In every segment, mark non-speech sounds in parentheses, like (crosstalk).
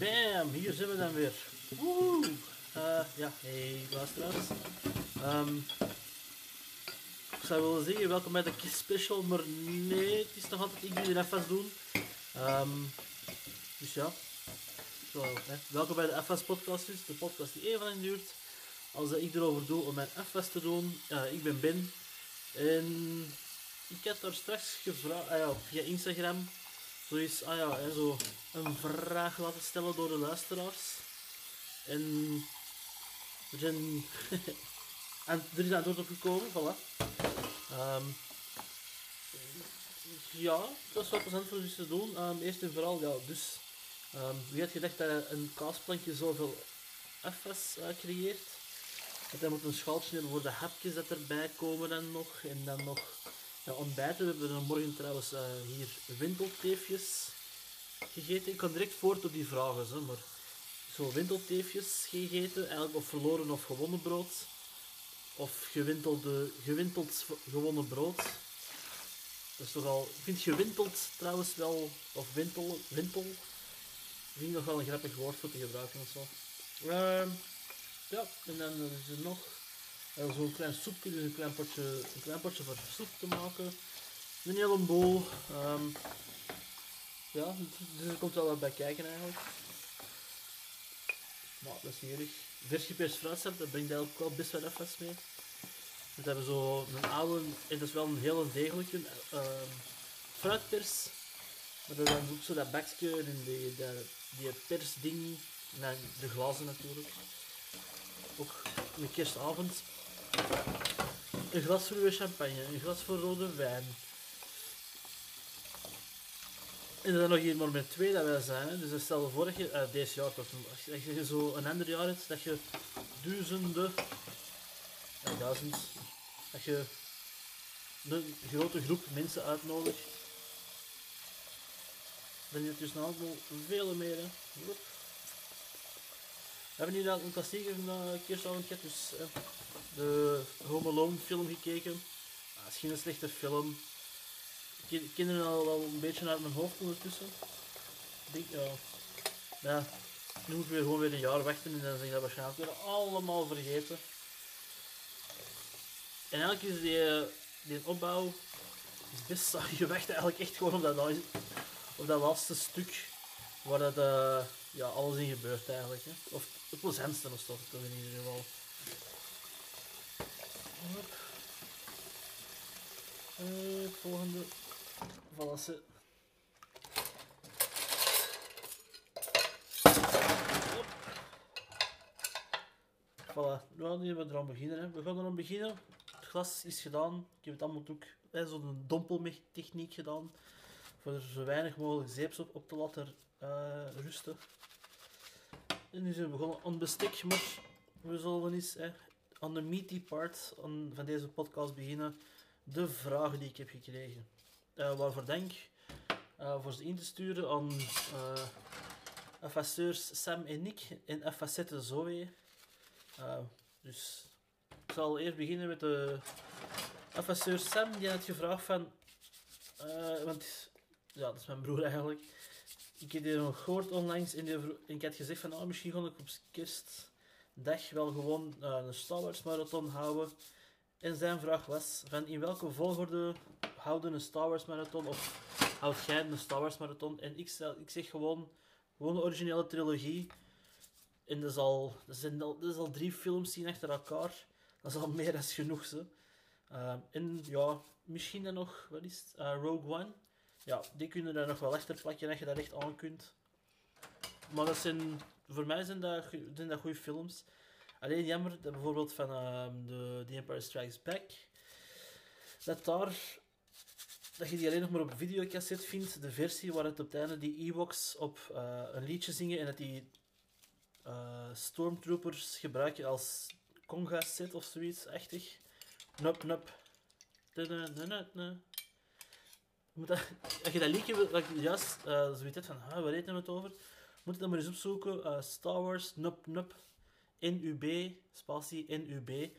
Bam, hier zijn we dan weer. Woe! Uh, ja, hey luisteraars. Um, ik zou willen zeggen, welkom bij de Kiss Special, maar nee, het is nog altijd ik die de FS doen. Um, dus ja, zo, welkom bij de FS podcast dus, de podcast die even lang duurt. Als ik erover doe om mijn FS te doen. Uh, ik ben Ben. En ik had daar straks gevraagd, ah ja, via Instagram, zoiets, ah ja, hè, zo een vraag laten stellen door de luisteraars. En er, zijn (laughs) en er is antwoord op gekomen, voilà. Um, ja, dat is wel plezant voor jullie te doen. Um, eerst en vooral, ja, dus um, wie had gedacht dat een kaasplankje zoveel FS uh, creëert? Dat er moet een schaaltje voor de hapjes dat erbij komen en nog. En dan nog ja, ontbijten. We hebben morgen trouwens uh, hier wintelteefjes gegeten. Ik kan direct voort op die vragen, hè, maar zo wintelteefjes gegeten, eigenlijk of verloren of gewonnen brood. Of gewintelde, gewinteld gewonnen brood. Dat is toch al, ik vind gewinteld trouwens wel, of wintel, wintel, vind ik nog wel een grappig woord voor te gebruiken of zo. Uh, ja, en dan is er nog uh, zo'n klein soepje, dus een klein potje, een klein potje voor soep te maken. Een hele bol. Um, ja, dus er komt wel wat bij kijken eigenlijk. Nou, dat is heerlijk. Vers geperst dat brengt eigenlijk wel best wel even mee. We hebben zo een oude, en dat is wel een hele degelijke uh, fruitpers. Maar dan ook zo dat bakje en die, die, die persding, en de glazen natuurlijk. Ook een kerstavond. Een glas voor champagne, een glas voor rode wijn. En dan nog hier maar met twee dat wij zijn. Dus stel dat je, uh, deze jaar toch, als je zo een ander jaar hebt, dat je duizenden, ja, duizend, dat je een grote groep mensen uitnodigt. Dan is het dus nog veel meer. We hebben hier een klassieker van de kerstavond gehad, dus uh, de Home Alone film gekeken. Ah, misschien een slechte film kinderen al een beetje uit mijn hoofd ondertussen. Ik denk, ja, ja, nu we gewoon weer een jaar wachten en dan zijn dat waarschijnlijk weer allemaal vergeten. En eigenlijk is die, die opbouw is best saai. (laughs) Je wacht eigenlijk echt gewoon op dat, op dat laatste stuk waar dat, uh, ja, alles in gebeurt eigenlijk. Hè. Of het plezantste of toch, toch in ieder geval. Uh, volgende vallen Voilà, we gaan nu eraan beginnen. Hè. We gaan beginnen. Het glas is gedaan. Ik heb het allemaal ook zo'n dompeltechniek gedaan. Voor er zo weinig mogelijk zeepsop op te laten uh, rusten. En nu zijn we begonnen aan bestek, maar we zullen eens hè, aan de meaty part van deze podcast beginnen. De vragen die ik heb gekregen uh, waarvoor denk uh, voor ze in te sturen aan uh, eh, Sam en Nick en FS'ette Zoe. dus ik zal eerst beginnen met de FS'eur Sam, die had gevraagd van... want ja, dat is mijn broer eigenlijk. Ik heb die nog gehoord onlangs en, ik had gezegd van, oh, misschien ga ik op kerstdag wel gewoon een Star Wars marathon houden. En zijn vraag was, van in welke volgorde houden een Star Wars marathon of houd jij een Star Wars marathon? En ik, ik zeg gewoon, gewoon de originele trilogie. En dat is al, dat zijn al, dat is al drie films zien achter elkaar. Dat is al meer dan genoeg. Zo. Uh, en ja, misschien dan nog, wat is het? Uh, Rogue One. Ja, die kunnen daar nog wel achter plakken als je dat echt aan kunt. Maar dat zijn, voor mij zijn dat, zijn dat goede films. Alleen jammer dat bijvoorbeeld van uh, de The Empire Strikes Back, dat daar dat je die alleen nog maar op videocassette vindt. De versie waar het op het einde die Ewoks op uh, een liedje zingen en dat die uh, stormtroopers gebruiken als conga set of zoiets, echtig. Nup, nup. Als je dat liedje, wat ik juist uh, zoiets van, waar reden we het over? Moet je dan maar eens opzoeken. Uh, Star Wars, nup, nup. NUB, spatie NUB.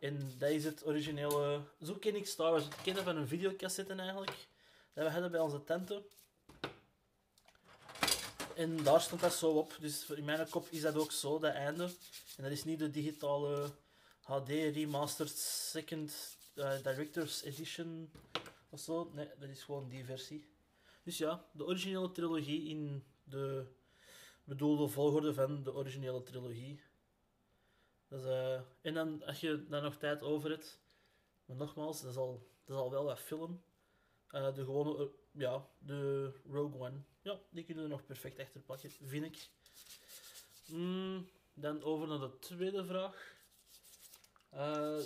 En dat is het originele... Zo ken ik Star Wars. Ik ken van een videocassette eigenlijk. Dat we hadden bij onze tenten. En daar stond dat zo op. Dus in mijn kop is dat ook zo, dat einde. En dat is niet de digitale HD Remastered Second uh, Director's Edition of zo. Nee, dat is gewoon die versie. Dus ja, de originele trilogie in de bedoelde volgorde van de originele trilogie. Uh, en dan, als je daar nog tijd over hebt, maar nogmaals, dat is al, dat is wel wat film. Uh, de gewone, ja, de Rogue One. Ja, die kunnen we nog perfect achter plakken, vind ik. Mm, dan over naar de tweede vraag. Uh,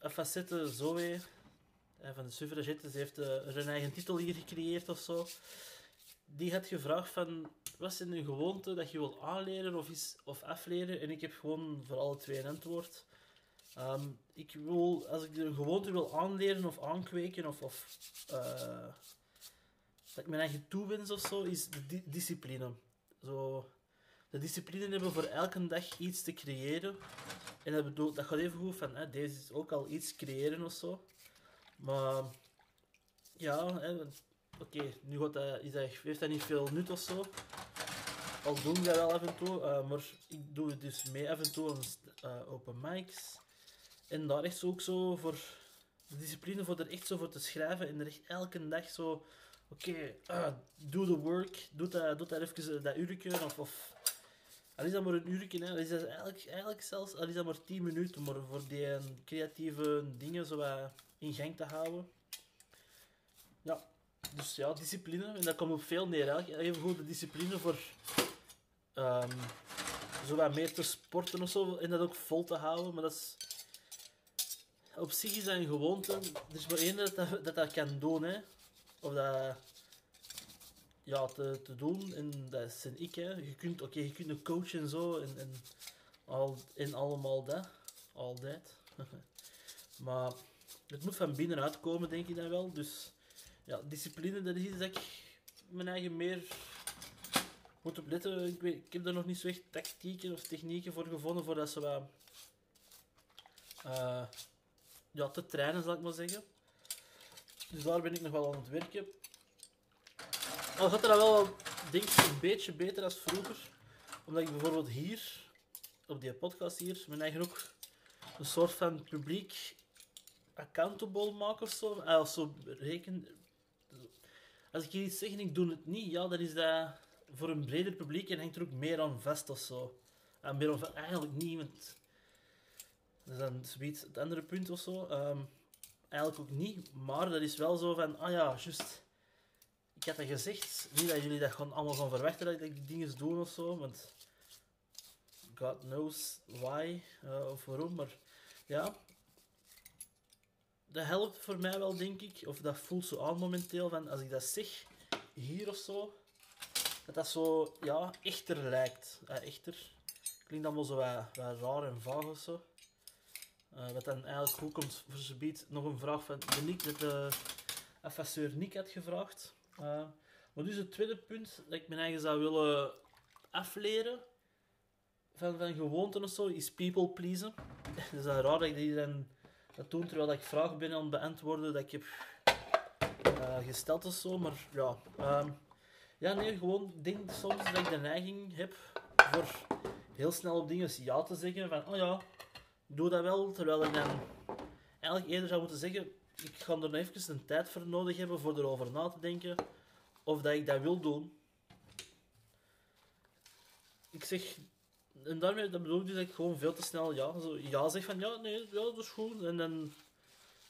Facette Zoe van de suffragettes heeft uh, een eigen titel hier gecreëerd of zo. Die had gevraagd van, wat is een gewoonte dat je wilt aanleren of, is, of afleren? En ik heb gewoon voor alle twee een antwoord. Um, ik wil, als ik een gewoonte wil aanleren of aankweken of, of uh, dat ik mijn eigen toewens of zo, is de di discipline. Zo, de discipline hebben voor elke dag iets te creëren. En dat, bedoel, dat gaat even goed van, hè, deze is ook al iets creëren of zo. Maar, ja, oké, nu gaat dat, is dat, heeft dat niet veel nut of zo. Al doen we wel af en toe, uh, maar ik doe het dus mee af en toe aan uh, open mics. En daar zo ook zo voor de discipline voor er echt zo voor te schrijven en er echt elke dag zo, oké, okay, uh, doe work, doe dat, dat even dat uurtje of, of al is dat maar een uurtje, hè, is dat eigenlijk, eigenlijk zelfs al is dat maar 10 minuten, maar voor die creatieve dingen zo in gang te houden. Ja, dus ja, discipline, en dat komt op veel neer. Hè. Even goed de discipline voor um, meer te sporten of zo, en dat ook vol te houden, maar dat is op zich is een gewoonte. Er is maar één dat dat, dat, kan doen. Hè. Of dat ja, te, te doen. En dat is ik. Hè. Je kunt, oké, je kunt een coach en zo. En, en, al, allemaal dat. Altijd. (laughs) maar het moet van binnenuit komen, denk ik dan wel. Dus ja, discipline, dat is iets dat ik mijn eigen meer moet op letten. Ik, weet, ik heb daar nog niet zo echt tactieken of technieken voor gevonden. Voor dat ze wat... Uh, ja, te trainen, zal ik maar zeggen. Dus daar ben ik nog wel aan het werken. Al gaat er wel, denk ik, een beetje beter als vroeger. Omdat ik bijvoorbeeld hier, op die podcast hier, mijn eigen ook een soort van publiek accountable maak of zo. Ah, reken... Als ik hier iets zeg en ik doe het niet, ja, dan is dat voor een breder publiek en hangt er ook meer aan vast of zo. En meer aan eigenlijk niet, want dat is dan zoiets het andere punt of zo. Um, eigenlijk ook niet, maar dat is wel zo van, ah ja, juist. Ik had dat gezegd, niet dat jullie dat gewoon allemaal van verwachten dat ik die dingen doe of zo, want God knows why uh, of waarom, maar ja. Dat helpt voor mij wel, denk ik, of dat voelt zo aan momenteel, van als ik dat zeg, hier of zo, dat dat zo, ja, echter lijkt. Uh, echter. Klinkt allemaal zo wat, raar en vaag of zo. Uh, wat dan eigenlijk goed komt voor ze biedt nog een vraag van de Nick, dat de affasseur Nick had gevraagd. Maar dus het tweede punt dat ik mijn eigen zou willen afleren van, van gewoonten of zo, is people pleasen. (laughs) Het is dan raar dat ik die dan dat doen terwijl ik vragen ben aan het beantwoorden dat ik heb uh, gesteld of zo, maar ja. Um, ja, nee, gewoon, denk soms dat ik de neiging heb voor heel snel op dingen ja te zeggen van, oh ja, doe dat wel, terwijl ik dan eigenlijk eerder zou moeten zeggen, ik ga er even een tijd voor nodig hebben voor erover na te denken of dat ik dat wil doen. Ik zeg, en daarmee dat bedoel ik dus dat ik gewoon veel te snel ja, zo, ja zeg van ja, nee, ja, dat is goed. En dan,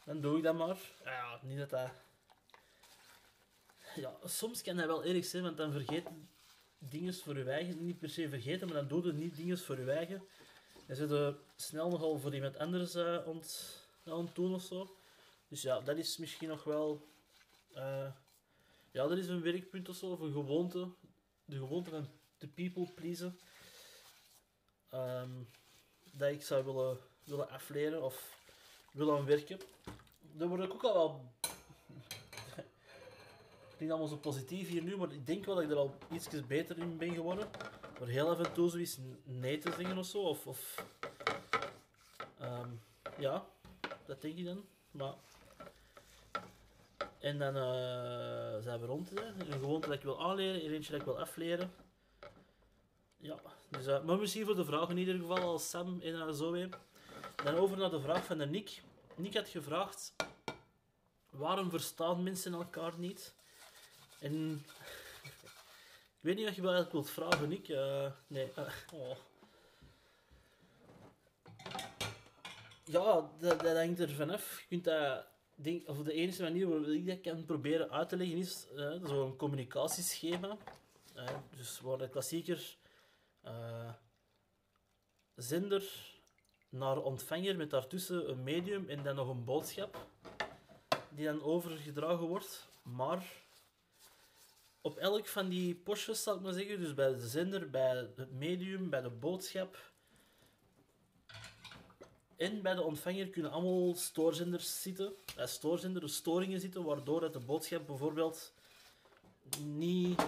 dan doe ik dat maar. Ja, niet dat dat... Ja, soms kan dat wel erg zijn, want dan vergeet dingen voor je eigen. Niet per se vergeten, maar dan doe je niet dingen voor je eigen. En zit er snel nogal voor iemand anders uh, ont, aan het doen of zo. Dus ja, dat is misschien nog wel. Uh, ja, dat is een werkpunt of zo, of een gewoonte. De gewoonte van de people pleasen. Um, dat ik zou willen, willen afleren of willen werken. Daar word ik ook al wel. (laughs) niet allemaal zo positief hier nu, maar ik denk wel dat ik er al iets beter in ben geworden. Maar heel af en toe zoiets nee te zingen of zo. Of, um, ja, dat denk ik dan. Maar... En dan uh, zijn we rond. Hè. Een gewoonte dat ik wil aanleren, er eentje dat ik wil afleren. Ja, dus, uh, maar misschien voor de vraag in ieder geval als Sam en zo weer. Dan over naar de vraag van de Nick. Nick had gevraagd: waarom verstaan mensen elkaar niet? En (laughs) ik weet niet wat je wel eigenlijk wilt vragen, Nick. Uh, nee. Uh, oh. Ja, dat, dat hangt er vanaf. Je kunt dat, denk, of de enige manier waarop ik dat kan proberen uit te leggen is uh, zo'n communicatieschema. dus waar de klassieker zender naar ontvanger met daartussen een medium en dan nog een boodschap die dan overgedragen wordt. Maar op elk van die postjes, zal ik maar zeggen, dus bij de zender, bij het medium, bij de boodschap en bij de ontvanger kunnen allemaal stoorzenders zitten, bij stoorzenders storingen zitten, waardoor dat de boodschap bijvoorbeeld niet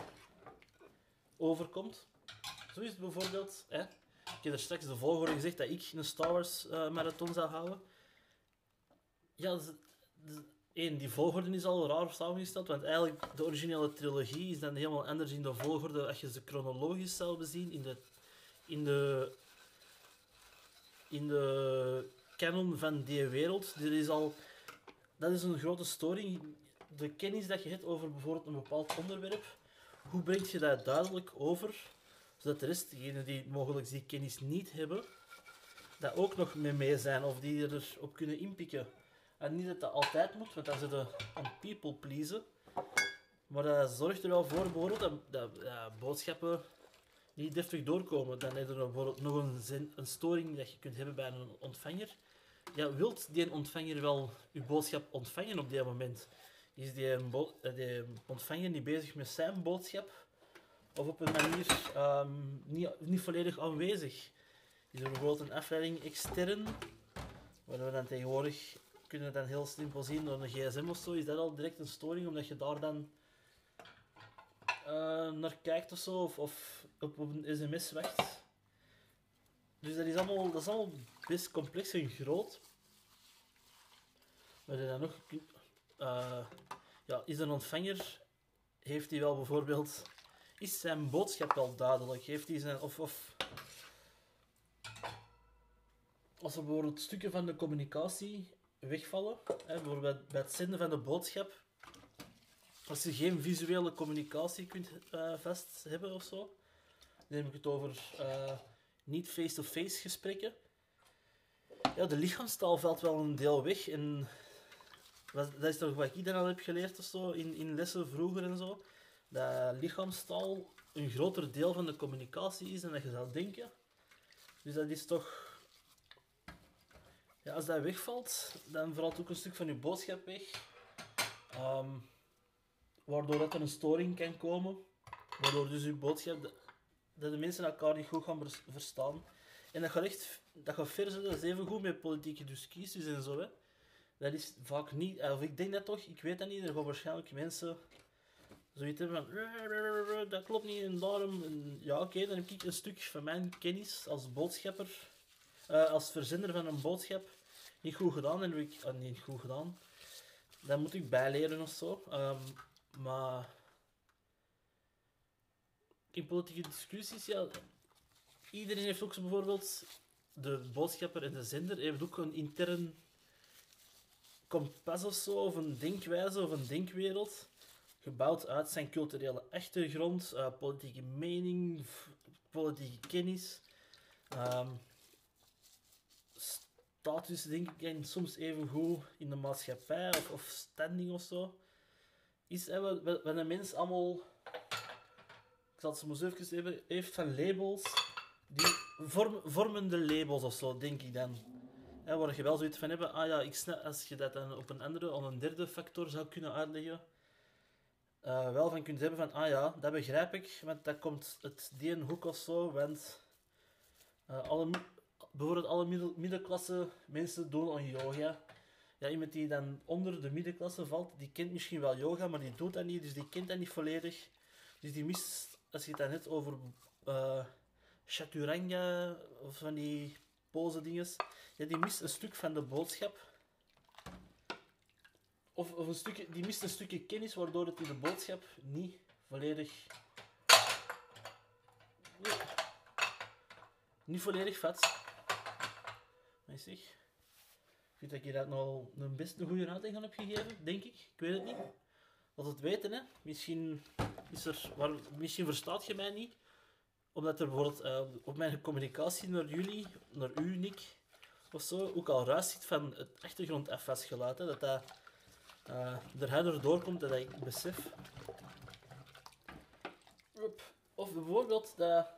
overkomt. Zo is bijvoorbeeld. Hè? Ik heb er straks de volgorde gezegd dat ik een Star Wars uh, marathon zou houden. Ja, één, die volgorde is al raar samengesteld, want eigenlijk de originele trilogie is dan helemaal anders in de volgorde als je ze chronologisch zou bezien. In de, in de, in de canon van die wereld. Dit is al, dat is een grote storing. De kennis dat je hebt over bijvoorbeeld een bepaald onderwerp, hoe breng je dat duidelijk over, zodat de rest, degenen die mogelijk die kennis niet hebben, dat ook nog mee mee zijn of die erop kunnen inpikken. En niet dat dat altijd moet, want dan zitten een people pleasen. Maar dat zorgt er wel voor bijvoorbeeld dat, dat, boodschappen niet deftig doorkomen. Dan heb je bijvoorbeeld nog een, een storing dat je kunt hebben bij een ontvanger. Ja, wilt die ontvanger wel je boodschap ontvangen op die moment? Is eh, die ontvanger niet bezig met zijn boodschap? Of op een manier um, niet, niet volledig aanwezig? Is er bijvoorbeeld een afleiding extern, waar we dan tegenwoordig kunnen dan heel simpel zien door een gsm of zo, is dat al direct een storing, omdat je daar dan uh, naar kijkt of zo, of, of op, op, een sms wacht. Dus dat is allemaal, dat is allemaal best complex en groot. Maar dan nog, uh, ja, is een ontvanger, heeft hij wel bijvoorbeeld, is zijn boodschap wel duidelijk? Heeft hij zijn, of, of als er bijvoorbeeld stukken van de communicatie wegvallen. Hè, bijvoorbeeld bij het zenden van de boodschap. Als je geen visuele communicatie kunt uh, vast hebben of zo. Dan neem ik het over uh, niet face-to-face gesprekken. Ja, de lichaamstaal valt wel een deel weg. En dat is toch wat ik dan al heb geleerd of zo, in, in lessen vroeger en zo. Dat lichaamstaal een groter deel van de communicatie is dan dat je zou denken. Dus dat is toch ja, als dat wegvalt, dan valt ook een stuk van je boodschap weg. Um, waardoor dat er een storing kan komen. Waardoor dus je boodschap, dat de mensen elkaar niet goed gaan verstaan. En dat gaat echt, dat gaat verder, dat is even goed met politieke discussies en zo. Hè. Dat is vaak niet, of ik denk dat toch, ik weet dat niet, er gaan waarschijnlijk mensen zoiets van, dat klopt niet en daarom, en, ja oké, dan heb ik een stuk van mijn kennis als boodschapper, uh, als verzender van een boodschap, niet goed gedaan. En ik, uh, niet goed gedaan. Dat moet ik bijleren of zo. Um, maar in politieke discussies, ja, iedereen heeft ook bijvoorbeeld de boodschapper en de zender heeft ook een intern kompas of zo, of een denkwijze of een denkwereld, gebouwd uit zijn culturele achtergrond, uh, politieke mening, politieke kennis. Um, status, denk ik, en soms even goed in de maatschappij of, of standing of zo. Is hè, wat, een mens allemaal, ik zal het zo even hebben, heeft van labels, die vorm, vormende labels of zo, denk ik dan. Waar je wel zoiets van hebben, ah ja, ik snap, als je dat dan op een andere, of een derde factor zou kunnen uitleggen, uh, wel van kunt hebben van, ah ja, dat begrijp ik, want dat komt het die een hoek of zo, want uh, alle, bijvoorbeeld alle middel, middenklasse mensen doen aan yoga. Ja, iemand die dan onder de middenklasse valt, die kent misschien wel yoga, maar die doet dat niet, dus die kent dat niet volledig. Dus die mist, als je het dan net over uh, chaturanga of van die pose dinges, ja, die mist een stuk van de boodschap. Of, of een stukje, die mist een stukje kennis, waardoor het in de boodschap niet volledig Niet volledig vet. Maar. Ik vind dat ik hier uit nog een best een goede rating aan heb gegeven, denk ik. Ik weet het niet. Laat het weten, hè. Misschien, is er, waar, misschien verstaat je mij niet. Omdat er bijvoorbeeld eh, op mijn communicatie naar jullie, naar u, Nick, of zo, ook al ruis zit van het achtergrond FS-geluid. Hè, dat dat uh, er harder doorkomt dan ik besef. Of bijvoorbeeld dat...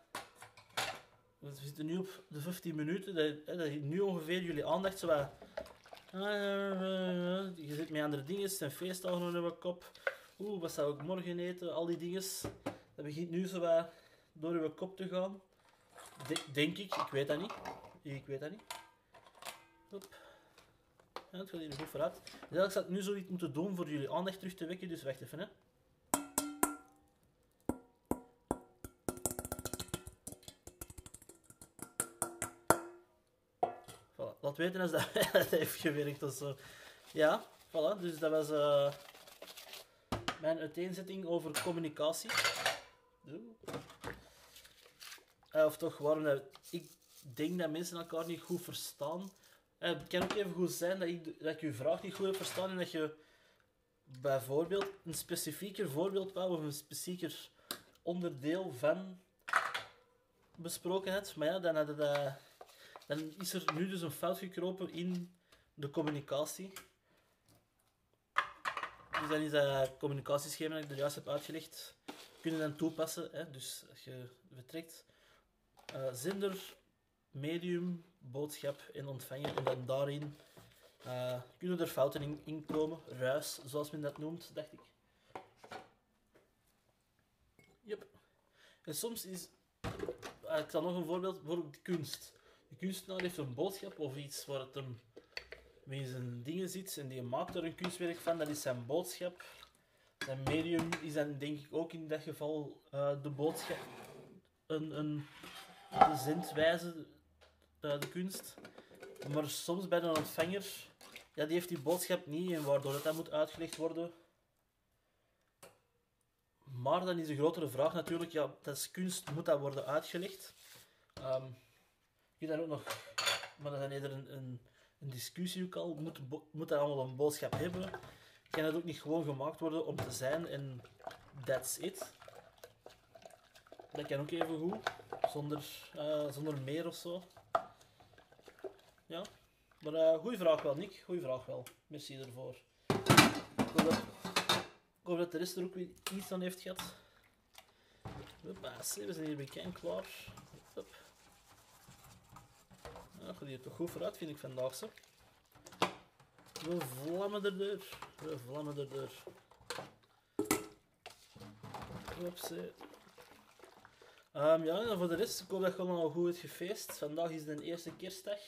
We zitten nu op de 15 minuten, dat, dat nu ongeveer jullie aandacht zo wat... Je zit met andere dingen, zijn feestdagen onder mijn kop. Oeh, wat zou ik morgen eten? Al die dingen. Dat begint nu zo wat door uw kop te gaan. denk ik, ik weet dat niet. Ik weet dat niet. Hop. Ja, het gaat hier goed vooruit. Dus eigenlijk zou ik nu zoiets moeten doen voor jullie aandacht terug te wekken, dus wacht even. Hè. Voilà. Laat weten als dat, (laughs) dat heeft gewerkt of zo. Ja, voilà. Dus dat was uh, mijn uiteenzetting over communicatie. Uh, of toch, waarom ik denk dat mensen elkaar niet goed verstaan. Uh, het kan ook even goed zijn dat ik, dat ik je vraag niet goed heb verstaan en dat je bijvoorbeeld een specifieker voorbeeld wou of een specifieker onderdeel van besproken hebt. Maar ja, dan, dan is er nu dus een fout gekropen in de communicatie. Dus dan is dat communicatieschema dat ik er juist heb uitgelegd, kun je dan toepassen. Hè? Dus als je vertrekt, uh, zender, medium, boodschap en ontvanger. En dan daarin uh, kunnen er fouten in, in, komen. Ruis, zoals men dat noemt, dacht ik. Yep. En soms is... Uh, ik zal nog een voorbeeld, bijvoorbeeld de kunst. De kunstenaar heeft een boodschap of iets waar het hem in zijn dingen zit en die maakt er een kunstwerk van, dat is zijn boodschap. Zijn medium is dan denk ik ook in dat geval uh, de boodschap, een, een de zendwijze, de kunst. Maar soms bij een ontvanger, ja, die heeft die boodschap niet en waardoor het dan moet uitgelegd worden. Maar dan is de grotere vraag natuurlijk, ja, dat is kunst, moet dat worden uitgelegd? Um, je dan ook nog, maar dat is eerder een, een, discussie ook al, moet, moet dat allemaal een boodschap hebben? Kan het ook niet gewoon gemaakt worden om te zijn en that's it? Dat kan ook even goed, zonder, uh, zonder meer of zo. Ja, maar uh, goeie vraag wel, Nick. Goeie vraag wel. Merci ervoor. Ik hoop dat, de rest er ook weer iets aan heeft gehad. Hoppa, we zijn hier bekend klaar. Hop. Gaat hier toch goed vooruit, vind ik vandaag zo. We vlammen er deur. We vlammen er deur. Um, ja, en voor de rest, ik hoop dat je allemaal goed hebt gefeest. Vandaag is de eerste kerstdag.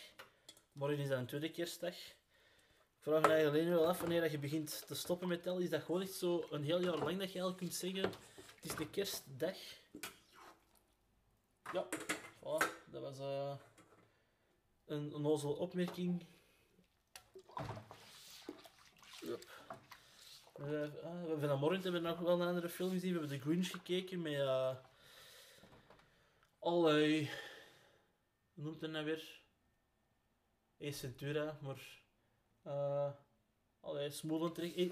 Morgen is dat een tweede kerstdag. Ik vraag me eigenlijk alleen wel af wanneer je begint te stoppen met tellen. Is dat gewoon echt zo een heel jaar lang dat je al kunt zeggen: Het is de kerstdag? Ja, voilà, dat was uh, een onnozele opmerking. Yep. Uh, we hebben vanmorgen hebben we nog wel een andere film gezien. We hebben The Grinch gekeken met. Uh, allerlei. Hoe noemt het nou weer? Ace Ventura, maar. Uh, allerlei smoelentrekker.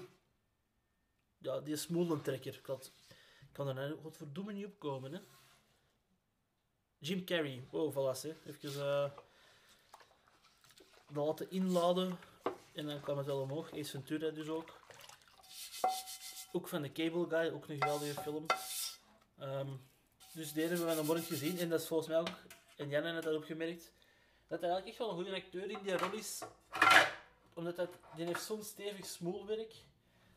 Ja, die smoelentrekker. Ik, had, ik kan er nou godverdomme niet op komen, hè. Jim Carrey. Oh, voilà, hè. Even uh, laten inladen. En dan kwam het wel omhoog. Ace dus ook. Ook van de Cable Guy, ook een geweldige film. Um, dus die hebben we van morgen gezien. En dat is volgens mij ook, en Jan heeft dat opgemerkt, dat hij eigenlijk echt wel een goede acteur in die rol is. Omdat dat, die heeft zo'n stevig smoelwerk.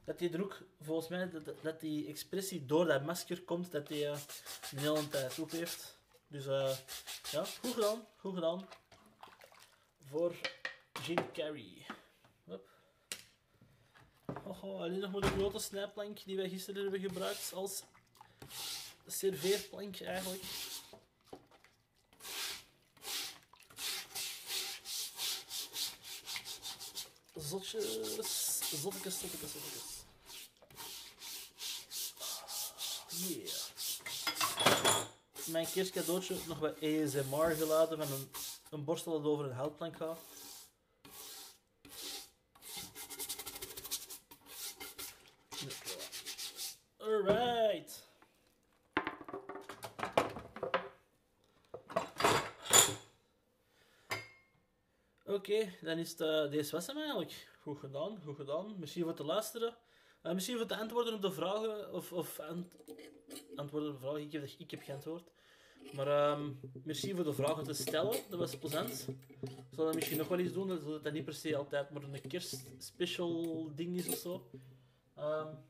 Dat hij er ook, volgens mij, dat, die expressie door dat masker komt, dat hij uh, een hele tijd op heeft. Dus uh, ja, goed gedaan, goed gedaan. Voor Jim Carrey. Hop. Oh, alleen nog maar de grote snijplank die wij gisteren hebben gebruikt als serveerplank eigenlijk. Zotjes, zottekes, zottekes, zottekes. Yeah. mijn kerstcadeautje nog wat ASMR geladen van een, een borstel dat over een houtplank gaat. Alright. Oké, dan is het, eh, deze eigenlijk. Goed gedaan, goed gedaan. Merci voor te luisteren. Uh, misschien voor te antwoorden op de vragen, of, of ant antwoorden op de vragen. Ik heb, ik heb geantwoord. Maar ehm, merci voor de vragen te stellen, dat was plezant. Zal dat misschien nog wel eens doen, dat het niet per se altijd maar een kerstspecial ding is of zo. Um,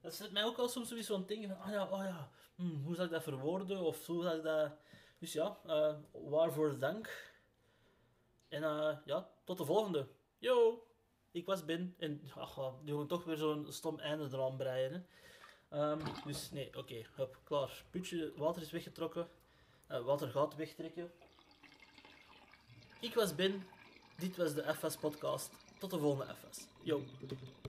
dat zet mij ook al soms van denken van, ah ja, oh ja, hm, hoe zal ik dat verwoorden, of hoe zal ik dat... Dus ja, uh, waarvoor dank. En uh, ja, tot de volgende. Yo! Ik was Ben en ach, gaan toch weer zo'n stom einde eraan breien. Um, dus nee, oké, hup, klaar. Putje water is weggetrokken. Uh, water gaat wegtrekken. Ik was Ben. Dit was de FS podcast. Tot de volgende FS. Yo.